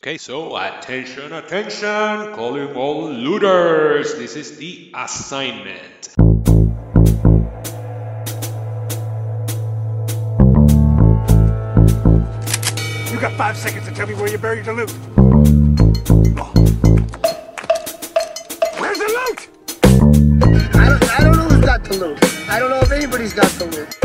Okay, so attention, attention, calling all looters. This is the assignment. You got five seconds to tell me where you buried the loot. Oh. Where's the loot? I don't, I don't know who's got the loot. I don't know if anybody's got the loot.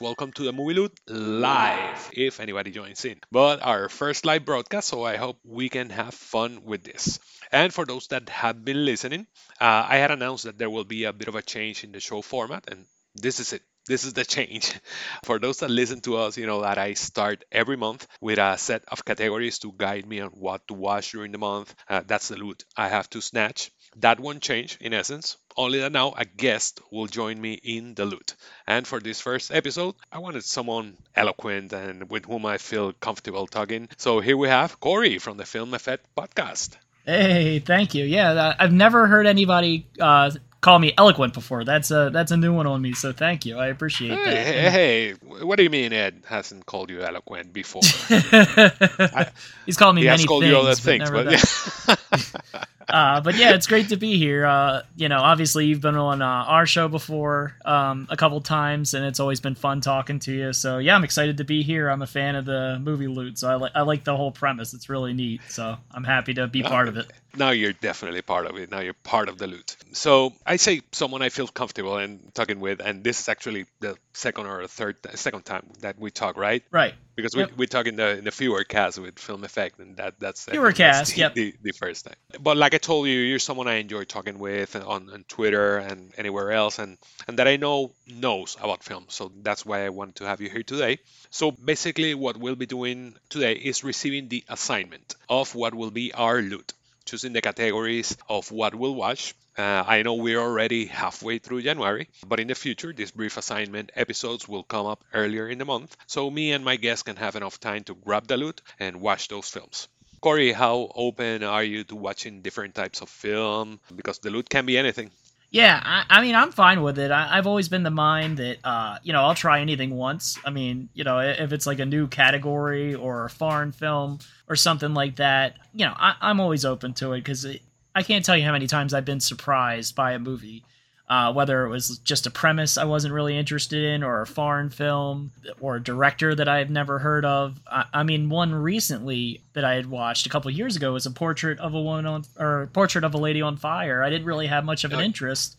Welcome to the Movie Loot live, if anybody joins in. But our first live broadcast, so I hope we can have fun with this. And for those that have been listening, uh, I had announced that there will be a bit of a change in the show format, and this is it. This is the change. For those that listen to us, you know that I start every month with a set of categories to guide me on what to watch during the month. Uh, that's the loot I have to snatch. That won't change in essence, only that now a guest will join me in the loot. And for this first episode, I wanted someone eloquent and with whom I feel comfortable talking. So here we have Corey from the Film Effect podcast. Hey, thank you. Yeah, I've never heard anybody uh, call me eloquent before. That's a that's a new one on me. So thank you. I appreciate Hey, that. hey, hey, what do you mean Ed hasn't called you eloquent before? He's called me he many has called things, you other but things, never but that. uh, but yeah, it's great to be here. Uh, you know, obviously you've been on uh, our show before um, a couple times, and it's always been fun talking to you. So yeah, I'm excited to be here. I'm a fan of the movie Loot, so I like I like the whole premise. It's really neat. So I'm happy to be part of it. Now you're definitely part of it. Now you're part of the loot. So I say someone I feel comfortable in talking with, and this is actually the second or third second time that we talk, right? Right. Because Yep. we, we talk in the in the fewer cast with film effect, and that that's Fewer cast, the, yep. the, the first time. But like I told you, you're someone I enjoy talking with on, on Twitter and anywhere else, and and that I know knows about film. So that's why I wanted to have you here today. So basically, what we'll be doing today is receiving the assignment of what will be our loot, choosing the categories of what we'll watch. Uh, I know we're already halfway through January, but in the future, these brief assignment episodes will come up earlier in the month, so me and my guests can have enough time to grab the loot and watch those films. Corey, how open are you to watching different types of film? Because the loot can be anything. Yeah, I, I mean, I'm fine with it. I, I've always been the mind that, uh, you know, I'll try anything once. I mean, you know, if it's like a new category or a foreign film or something like that, you know, I, I'm always open to it because I can't tell you how many times I've been surprised by a movie. Uh, whether it was just a premise I wasn't really interested in, or a foreign film, or a director that I had never heard of. I, I mean, one recently that I had watched a couple years ago was a portrait of a woman on, or portrait of a lady on fire. I didn't really have much of an interest,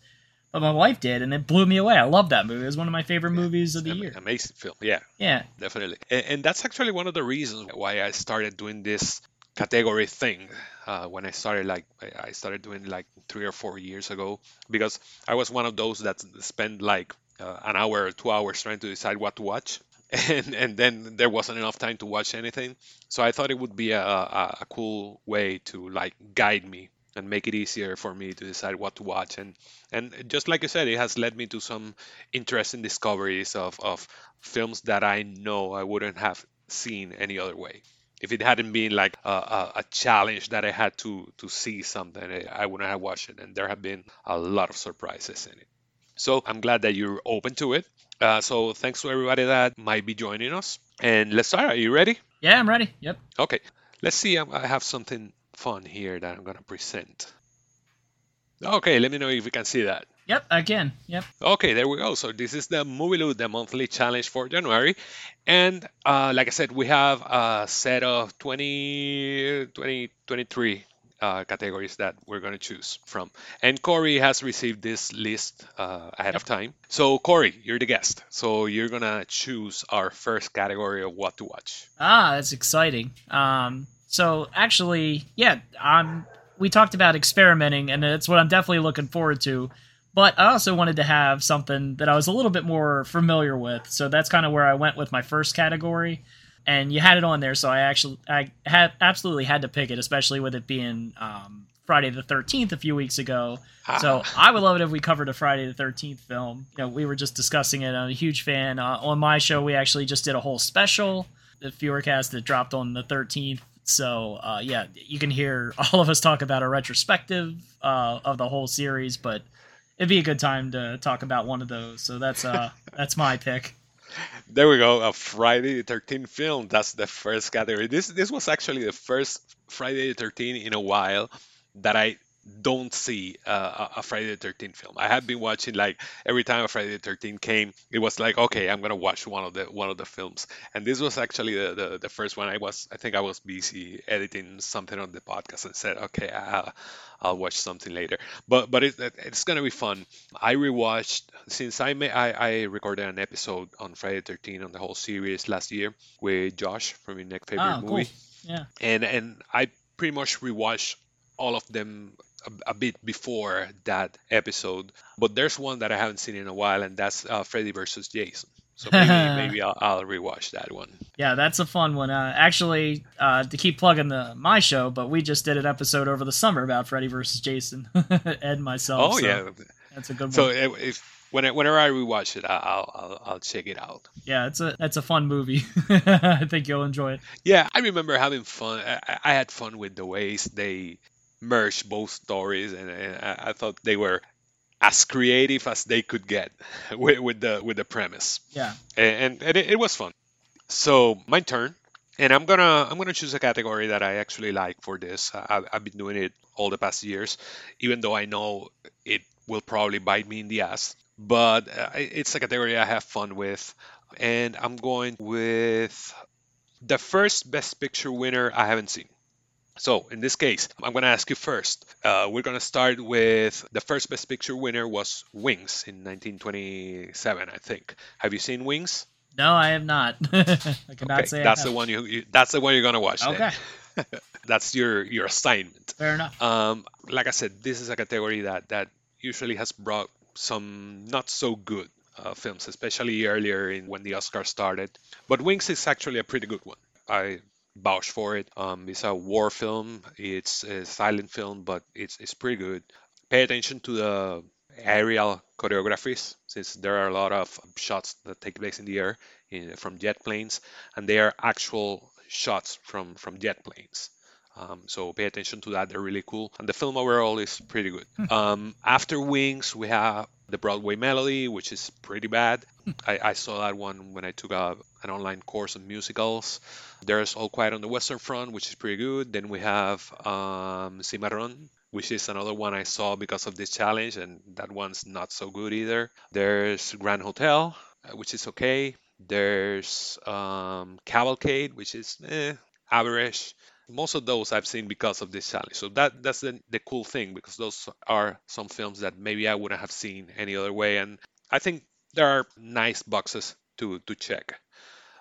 but my wife did, and it blew me away. I love that movie. It was one of my favorite movies of the year. Amazing film, yeah. Yeah, definitely and, and that's actually one of the reasons why i started doing this category thing uh, when i started like I- started doing like three or four years ago because i was one of those that spent like uh, an hour or two hours trying to decide what to watch and and then there wasn't enough time to watch anything. So i thought it would be a, a, a cool way to like guide me and make it easier for me to decide what to watch. And and just like you said it has led me to some interesting discoveries of, of films that i know i wouldn't have seen any other way if it hadn't been like a, a, a challenge that i had to to see something I- i wouldn't have watched it and there have been a lot of surprises in it so i'm glad that you're open to it uh, so thanks to everybody that might be joining us and let's start are you ready yeah, I'm ready. Yep. Okay, let's see. um, I have something fun here that I'm gonna present. Okay, let me know if you can see that. Yep, I can. Yep. Okay, there we go. So this is the Movie Loot, the monthly challenge for January. And uh, like I said, we have a set of 20, 20 23 uh, categories that we're going to choose from. And Corey has received this list uh, ahead of time. So Corey, you're the guest. So you're going to choose our first category of what to watch. Ah, that's exciting. Um, so actually, yeah, um, we talked about experimenting, and that's what I'm definitely looking forward to. But I also wanted to have something that I was a little bit more familiar with, so that's kind of where I went with my first category. And you had it on there, so I actually I had absolutely had to pick it, especially with it being um, Friday the 13th a few weeks ago. So I would love it if we covered a Friday the 13th film. You know, we were just discussing it. I'm a huge fan. Uh, on my show, we actually just did a whole special, the Fewercast that dropped on the 13th So uh, yeah, you can hear all of us talk about a retrospective uh, of the whole series, but it'd be a good time to talk about one of those. So that's uh that's my pick. There we go. A Friday the 13th film. That's the first category. This this was actually the first Friday the 13th in a while that I don't see uh, a Friday the 13th film. I have been watching like every time a Friday the 13th came, it was like okay, I'm gonna watch one of the one of the films. And this was actually the, the, the first one. I was I think I was busy editing something on the podcast and said okay, I'll, I'll watch something later. But but it, it's gonna be fun. I rewatched since I may I, I recorded an episode on Friday the 13th on the whole series last year with Josh from your next favorite cool. movie, Yeah. and and I pretty much rewatched all of them a, a bit before that episode. But there's one that I haven't seen in a while, and that's uh, Freddy versus Jason. So maybe maybe I'll, I'll rewatch that one. Yeah, that's a fun one. Uh, actually, uh, to keep plugging the my show, but we just did an episode over the summer about Freddy versus Jason, Ed and myself. Oh so yeah. that's a good So one. if, if whenever I rewatch it, I'll, I'll I'll check it out. Yeah, it's a that's a fun movie. I think you'll enjoy it. Yeah, I remember having fun. I- I had fun with the ways they merged both stories, and, and I, I thought they were as creative as they could get with, with the with the premise. Yeah. and, and it, it was fun. So my turn, and I'm gonna I'm gonna choose a category that I actually like for this. I, I've been doing it all the past years, even though I know it will probably bite me in the ass. But uh, it's a category I have fun with, and I'm going with the first Best Picture winner I haven't seen. So in this case, I'm going to ask you first. Uh, we're going to start with the first Best Picture winner was Wings in 1927, I think. Have you seen Wings? No, I have not. I cannot Okay, say I that's the one you, you. That's the one you're gonna watch. Okay, that's your your assignment. fair enough. Um, like I said, this is a category that that usually has brought some not so good uh, films, especially earlier in when the Oscars started. But Wings is actually a pretty good one. I vouch for it. Um, it's a war film. It's a silent film, but it's it's pretty good. Pay attention to the aerial choreographies, since there are a lot of shots that take place in the air in, from jet planes, and they are actual shots from from jet planes. Um, so pay attention to that; they're really cool, and the film overall is pretty good. um, after Wings, we have the Broadway Melody, which is pretty bad. I, I saw that one when I took a, an online course on musicals. There's All Quiet on the Western Front, which is pretty good. Then we have um, Cimarron, which is another one I saw because of this challenge, and that one's not so good either. There's Grand Hotel, uh, which is okay. There's um, Cavalcade, which is eh, average. Most of those I've seen because of this challenge. So that that's the, the cool thing because those are some films that maybe I wouldn't have seen any other way, and I think there are nice boxes to to check.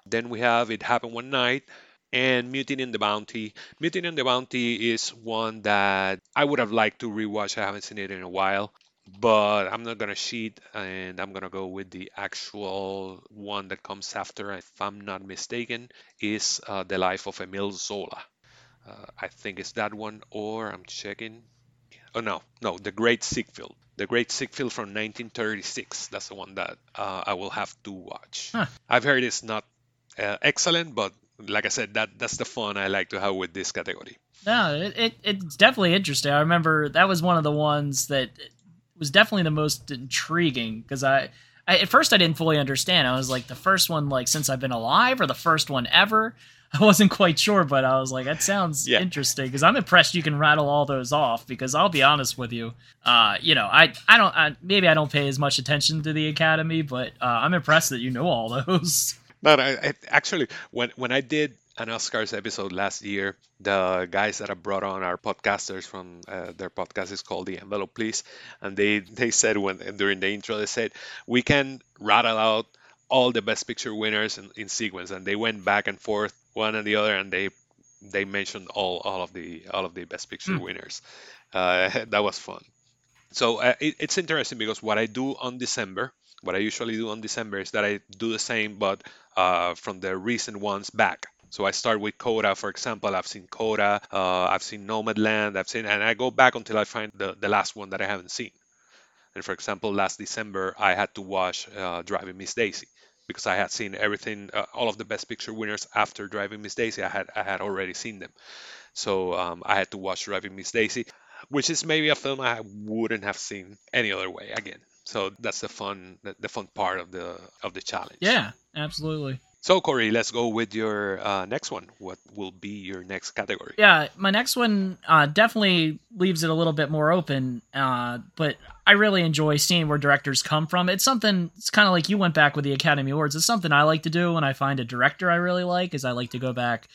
Then we have It Happened One Night and Mutiny in the Bounty. Mutiny in the Bounty is one that I would have liked to rewatch. I haven't seen it in a while, but I'm not gonna cheat and I'm gonna go with the actual one that comes after. If I'm not mistaken, is uh, The Life of Emile Zola. Uh, I think it's that one, or I'm checking. Oh no, no, The Great Ziegfeld. The Great Ziegfeld from 1936. That's the one that uh, I will have to watch. Huh. I've heard it's not uh, excellent, but like I said, that that's the fun I like to have with this category. No, it, it it's definitely interesting. I remember that was one of the ones that was definitely the most intriguing because I, I at first I didn't fully understand. I was like the first one like since I've been alive or the first one ever. I wasn't quite sure, but I was like, that sounds Yeah. interesting because I'm impressed you can rattle all those off. Because I'll be honest with you, uh, you know, I I don't I, maybe I don't pay as much attention to the Academy, but uh, I'm impressed that you know all those. No, I, I, actually, when when I did an Oscars episode last year, the guys that I brought on are podcasters from uh, their podcast is called The Envelope Please, and they they said when during the intro they said we can rattle out all the Best Picture winners in, in sequence, and they went back and forth one and the other, and they they mentioned all all of the all of the Best Picture winners. Uh, that was fun. So uh, it, it's interesting because what I do on December, what I usually do on December is that I do the same, but uh, from the recent ones back. So I start with Coda, for example. I've seen Coda, uh, I've seen Nomadland, I've seen, and I go back until I find the, the last one that I haven't seen. And for example, last December I had to watch uh, Driving Miss Daisy. Because I had seen everything, uh, all of the Best Picture winners after Driving Miss Daisy. I had I had already seen them, so um, I had to watch Driving Miss Daisy, which is maybe a film I wouldn't have seen any other way again. So that's the fun the, the fun part of the of the challenge. Yeah, absolutely. So Corey, let's go with your uh, next one. What will be your next category? Yeah, my next one uh, definitely leaves it a little bit more open, uh, but I really enjoy seeing where directors come from. It's something. It's kind of like you went back with the Academy Awards. It's something I like to do when I find a director I really like. Is I like to go back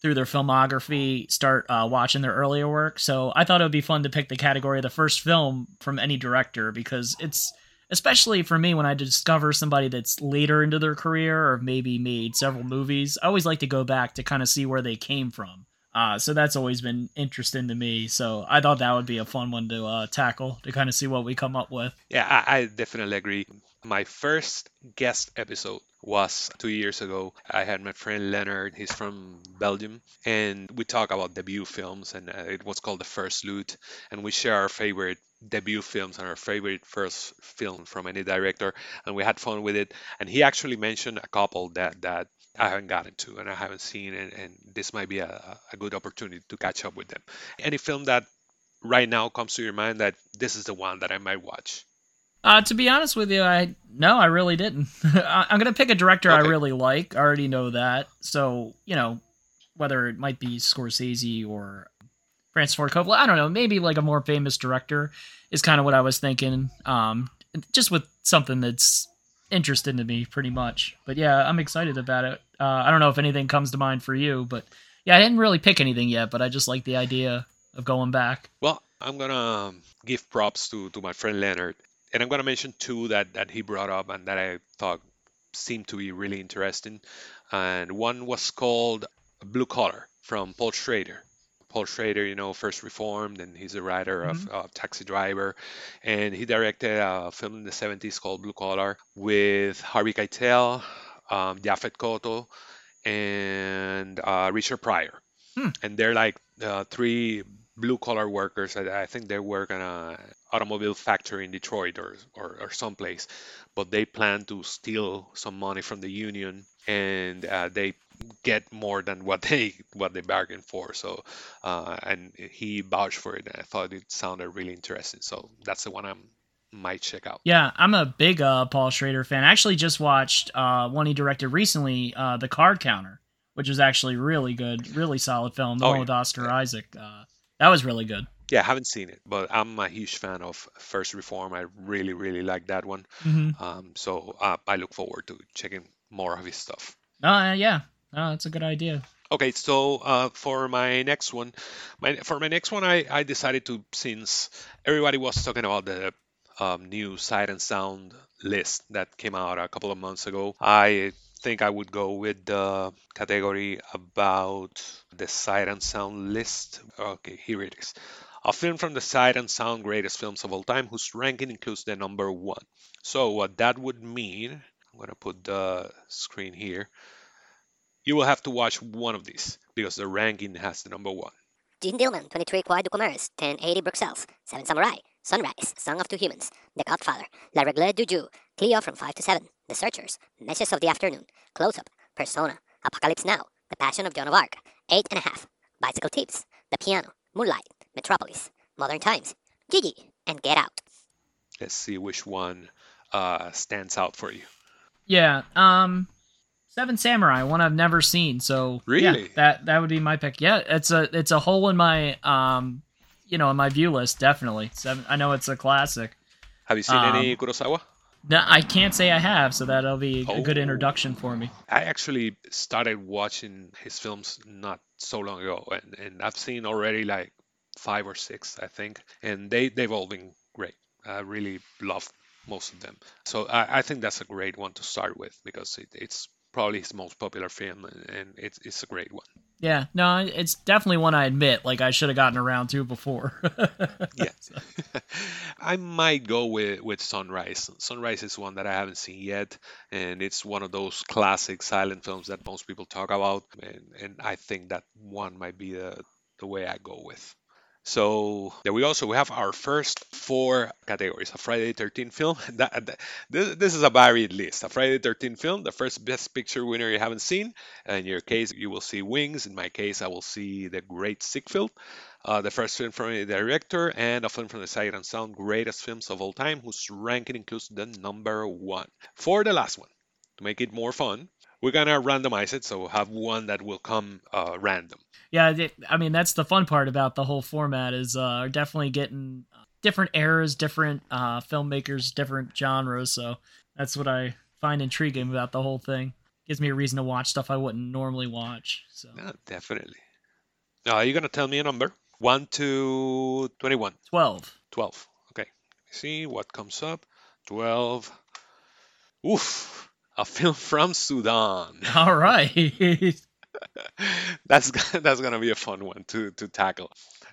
through their filmography, start uh, watching their earlier work. So I thought it would be fun to pick the category of the first film from any director because it's especially for me when I discover somebody that's later into their career or maybe made several movies. I always like to go back to kind of see where they came from. Uh, so that's always been interesting to me. So I thought that would be a fun one to uh, tackle to kind of see what we come up with. Yeah, I, I definitely agree. My first guest episode was two years ago. I had my friend Leonard, he's from Belgium, and we talk about debut films, and uh, it was called The First Loot, and we share our favorite debut films and our favorite first film from any director, and we had fun with it. And he actually mentioned a couple that that I haven't gotten to and I haven't seen, and, and this might be a, a good opportunity to catch up with them. Any film that right now comes to your mind that this is the one that I might watch? Uh, to be honest with you, I no, I really didn't. I'm gonna pick a director I really like. I already know that, so you know whether it might be Scorsese or Francis Ford Coppola. I don't know. Maybe like a more famous director is kind of what I was thinking. Um, just with something that's interesting to me, pretty much. But yeah, I'm excited about it. Uh, I don't know if anything comes to mind for you, but yeah, I didn't really pick anything yet. But I just like the idea of going back. Well, I'm gonna um, give props to, to my friend Leonard, and I'm gonna mention two that, that he brought up and that I thought seemed to be really interesting. And one was called Blue Collar from Paul Schrader. Paul Schrader, you know, first reformed, and he's a writer of uh, Taxi Driver, and he directed a film in the 70s called Blue Collar with Harvey Keitel, um, Yaphet Kotto, and uh, Richard Pryor, and they're like uh, three blue collar workers. I, I think they work in a automobile factory in Detroit or, or or someplace, but they plan to steal some money from the union, and uh, they get more than what they what they bargained for. So, uh, and he vouched for it, and I thought it sounded really interesting. So that's the one I might check out. Yeah, I'm a big uh, Paul Schrader fan. I actually just watched uh, one he directed recently, uh, The Card Counter, which was actually really good, really solid film. The Oh, one yeah. with Oscar Isaac. Uh, that was really good. Yeah, I haven't seen it, but I'm a huge fan of First Reform. I really, really like that one. Mhm. Um, so uh, I look forward to checking more of his stuff. Uh, yeah, no, that's a good idea. Okay, so uh, for my next one, my for my next one, I, I decided to since everybody was talking about the um, new Sight and Sound list that came out a couple of months ago, I think I would go with the category about the Sight and Sound list. Okay, here it is. A film from the Sight and Sound greatest films of all time, whose ranking includes the number one. So what that would mean, I'm gonna put the screen here you will have to watch one of these because the ranking has the number one. Jeanne Dielman, 23 Quai du Commerce, 1080 Bruxelles, Seven Samurai, Sunrise, Song of Two Humans, The Godfather, La Regle du Jeu, Cleo from 5 to 7, The Searchers, Meshes of the Afternoon, Close Up, Persona, Apocalypse Now, The Passion of Joan of Arc, Eight and a Half, Bicycle Thieves, The Piano, Moonlight, Metropolis, Modern Times, Gigi, and Get Out. Let's see which one uh, stands out for you. Yeah, um, Seven Samurai, one I've never seen. So yeah, Really? that that would be my pick. Yeah, it's a it's a hole in my um, you know, in my view list. Definitely. Seven. I know it's a classic. Have you seen any Um, Kurosawa? No, I can't say I have, so that'll be a good Oh. introduction for me. I actually started watching his films not so long ago, and, and I've seen already like five or six, I think, and they they've all been great. I really love most of them, so I, I think that's a great one to start with because it, it's probably his most popular film, and, it's it's a great one. Yeah, no, it's definitely one I admit like I should have gotten around to before. Yeah. I might go with, with Sunrise. Sunrise is one that I haven't seen yet, and it's one of those classic silent films that most people talk about, and, and I think that one might be the, the way I go with. So there we go. So we have our first four categories: a Friday 13 film. That, that- this, this is a varied list. A Friday 13 film, the first Best Picture winner you haven't seen. In your case, you will see Wings. In my case, I will see The Great Ziegfeld. Uh, the first film from a director and a film from the Sight and Sound greatest films of all time, whose ranking includes the number one. For the last one, to make it more fun, we're gonna randomize it, so we'll have one that will come uh, random. Yeah, I mean that's the fun part about the whole format is uh, definitely getting different eras, different uh, filmmakers, different genres. So that's what I find intriguing about the whole thing. Gives me a reason to watch stuff I wouldn't normally watch. So Yeah, definitely. Now, are you gonna tell me a number? One to twenty-one. twelve. 12. Okay. See what comes up. 12. Oof. A film from Sudan. All right. that's that's gonna be a fun one to to tackle.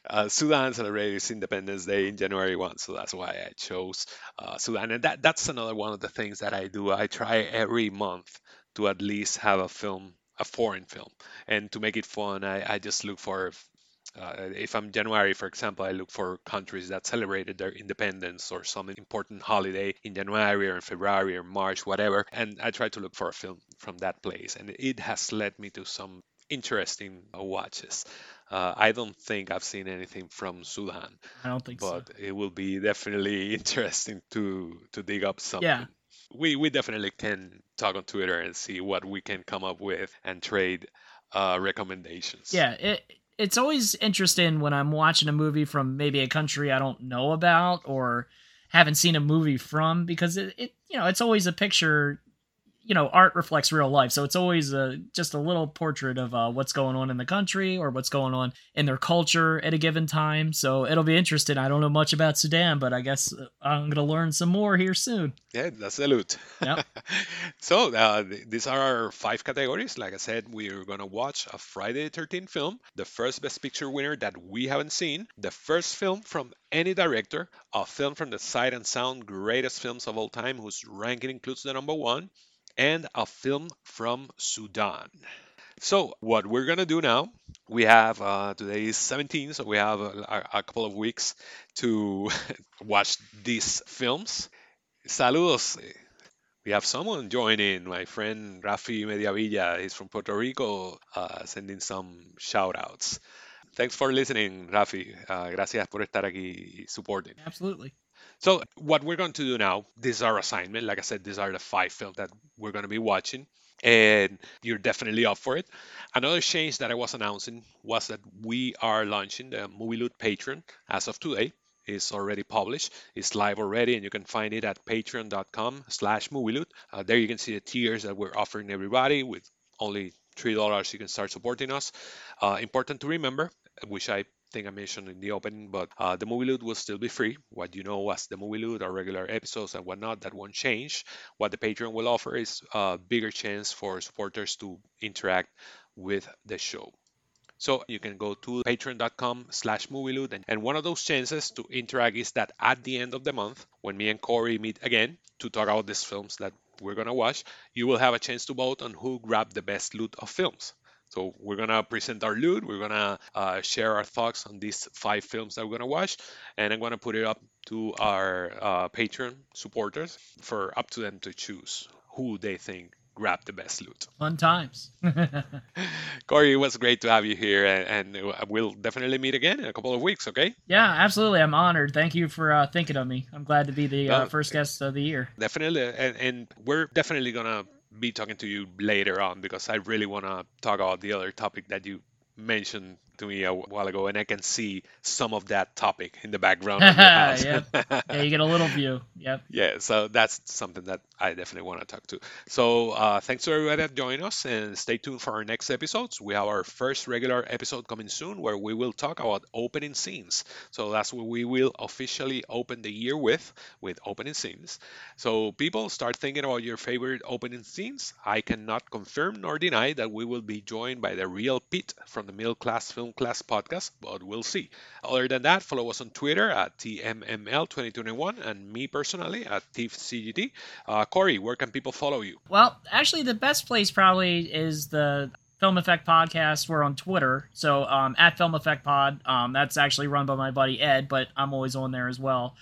Uh, Sudan celebrated its Independence Day in January 1, so that's why I chose uh, Sudan. And that that's another one of the things that I do. I try every month to at least have a film, a foreign film, and to make it fun, I, I just look for. Uh, if I'm January, for example, I look for countries that celebrated their independence or some important holiday in January or in February or March, whatever, and I try to look for a film from that place. And it has led me to some interesting uh, watches. Uh, I don't think I've seen anything from Sudan, I don't think so. but it will be definitely interesting to to dig up something. Yeah. We we definitely can talk on Twitter and see what we can come up with and trade uh, recommendations. Yeah, it it's always interesting when I'm watching a movie from maybe a country I don't know about or haven't seen a movie from because it, it you know it's always a picture you know art reflects real life so it's always a, just a little portrait of uh, what's going on in the country or what's going on in their culture at a given time so it'll be interesting i don't know much about sudan but i guess uh, i'm gonna learn some more here soon Yeah, that's a loot. Yep. so uh, these are our five categories. Like I said, we're gonna watch a Friday the 13th film, the first Best Picture winner that we haven't seen, the first film from any director, a film from the Sight and Sound greatest films of all time, whose ranking includes the number one, and a film from Sudan. So what we're gonna do now, we have uh, today is 17, so we have a, a- couple of weeks to watch these films. Saludos. We have someone joining, my friend Rafi Mediavilla. He's from Puerto Rico, uh, sending some shout outs. Thanks for listening, Rafi. Uh, gracias por estar aquí supporting. absolutely So, what we're going to do now, this is our assignment. Like I said, these are the five films that we're going to be watching, and you're definitely up for it. Another change that I was announcing was that we are launching the Movie Loot Patreon as of today. It's already published. It's live already, and you can find it at patreon.com slash movieloot. Uh, there you can see the tiers that we're offering everybody with only $3 you can start supporting us. Uh, important to remember, which I think I mentioned in the opening, but uh, the movie loot will still be free. What you know as the movie loot, our regular episodes and whatnot, that won't change. What the Patreon will offer is a bigger chance for supporters to interact with the show. So you can go to patreon.com slash movieloot and, and one of those chances to interact is that at the end of the month, when me and Corey meet again to talk about these films that we're gonna watch, you will have a chance to vote on who grabbed the best loot of films. So we're gonna present our loot. We're gonna uh, share our thoughts on these five films that we're gonna watch, and I'm gonna put it up to our uh, Patreon supporters for up to them to choose who they think grabbed the best loot. fun times Corey, it was great to have you here, and, and we'll definitely meet again in a couple of weeks. Okay? Yeah, absolutely. I'm honored. Thank you for uh, thinking of me. I'm glad to be the uh, first guest of the year. Definitely, and, and we're definitely gonna be talking to you later on because I really wanna talk about the other topic that you mentioned to me a while ago, and I can see some of that topic in the background house. Yeah, you get a little view. Yep. Yeah, so that's something that I definitely want to talk to. So uh, thanks to everybody that joined us, and stay tuned for our next episodes. We have our first regular episode coming soon, where we will talk about opening scenes. So that's what we will officially open the year with, with opening scenes. So people start thinking about your favorite opening scenes. I cannot confirm nor deny that we will be joined by the real Pete from the Middle Class Film Class podcast, but we'll see. Other than that, follow us on Twitter at TMML2021 and me personally at TIFCGT. Uh, Corey, where can people follow you? Well, actually, the best place probably is the Film Effect Podcast. We're on Twitter, so um, at Film Effect Pod. Um, that's actually run by my buddy Ed, but I'm always on there as well.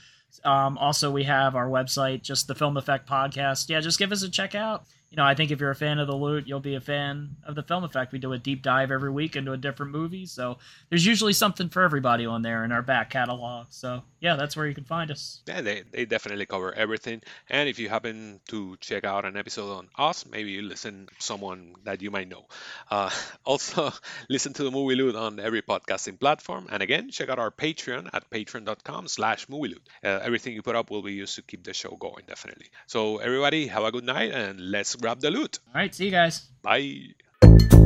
Um, also, we have our website, just the Film Effect Podcast. Yeah, just give us a check out. You know, I think if you're a fan of the loot, you'll be a fan of the Film Effect. We do a deep dive every week into a different movie, so there's usually something for everybody on there in our back catalog. So yeah, that's where you can find us. Yeah, they, they definitely cover everything. And if you happen to check out an episode on us, maybe you listen to someone that you might know. Uh, also, listen to the Movie Loot on every podcasting platform. And again, check out our Patreon at patreon.com slash movie loot. Uh, everything you put up will be used to keep the show going, definitely. So everybody, have a good night and let's grab the loot. All right, see you guys. Bye.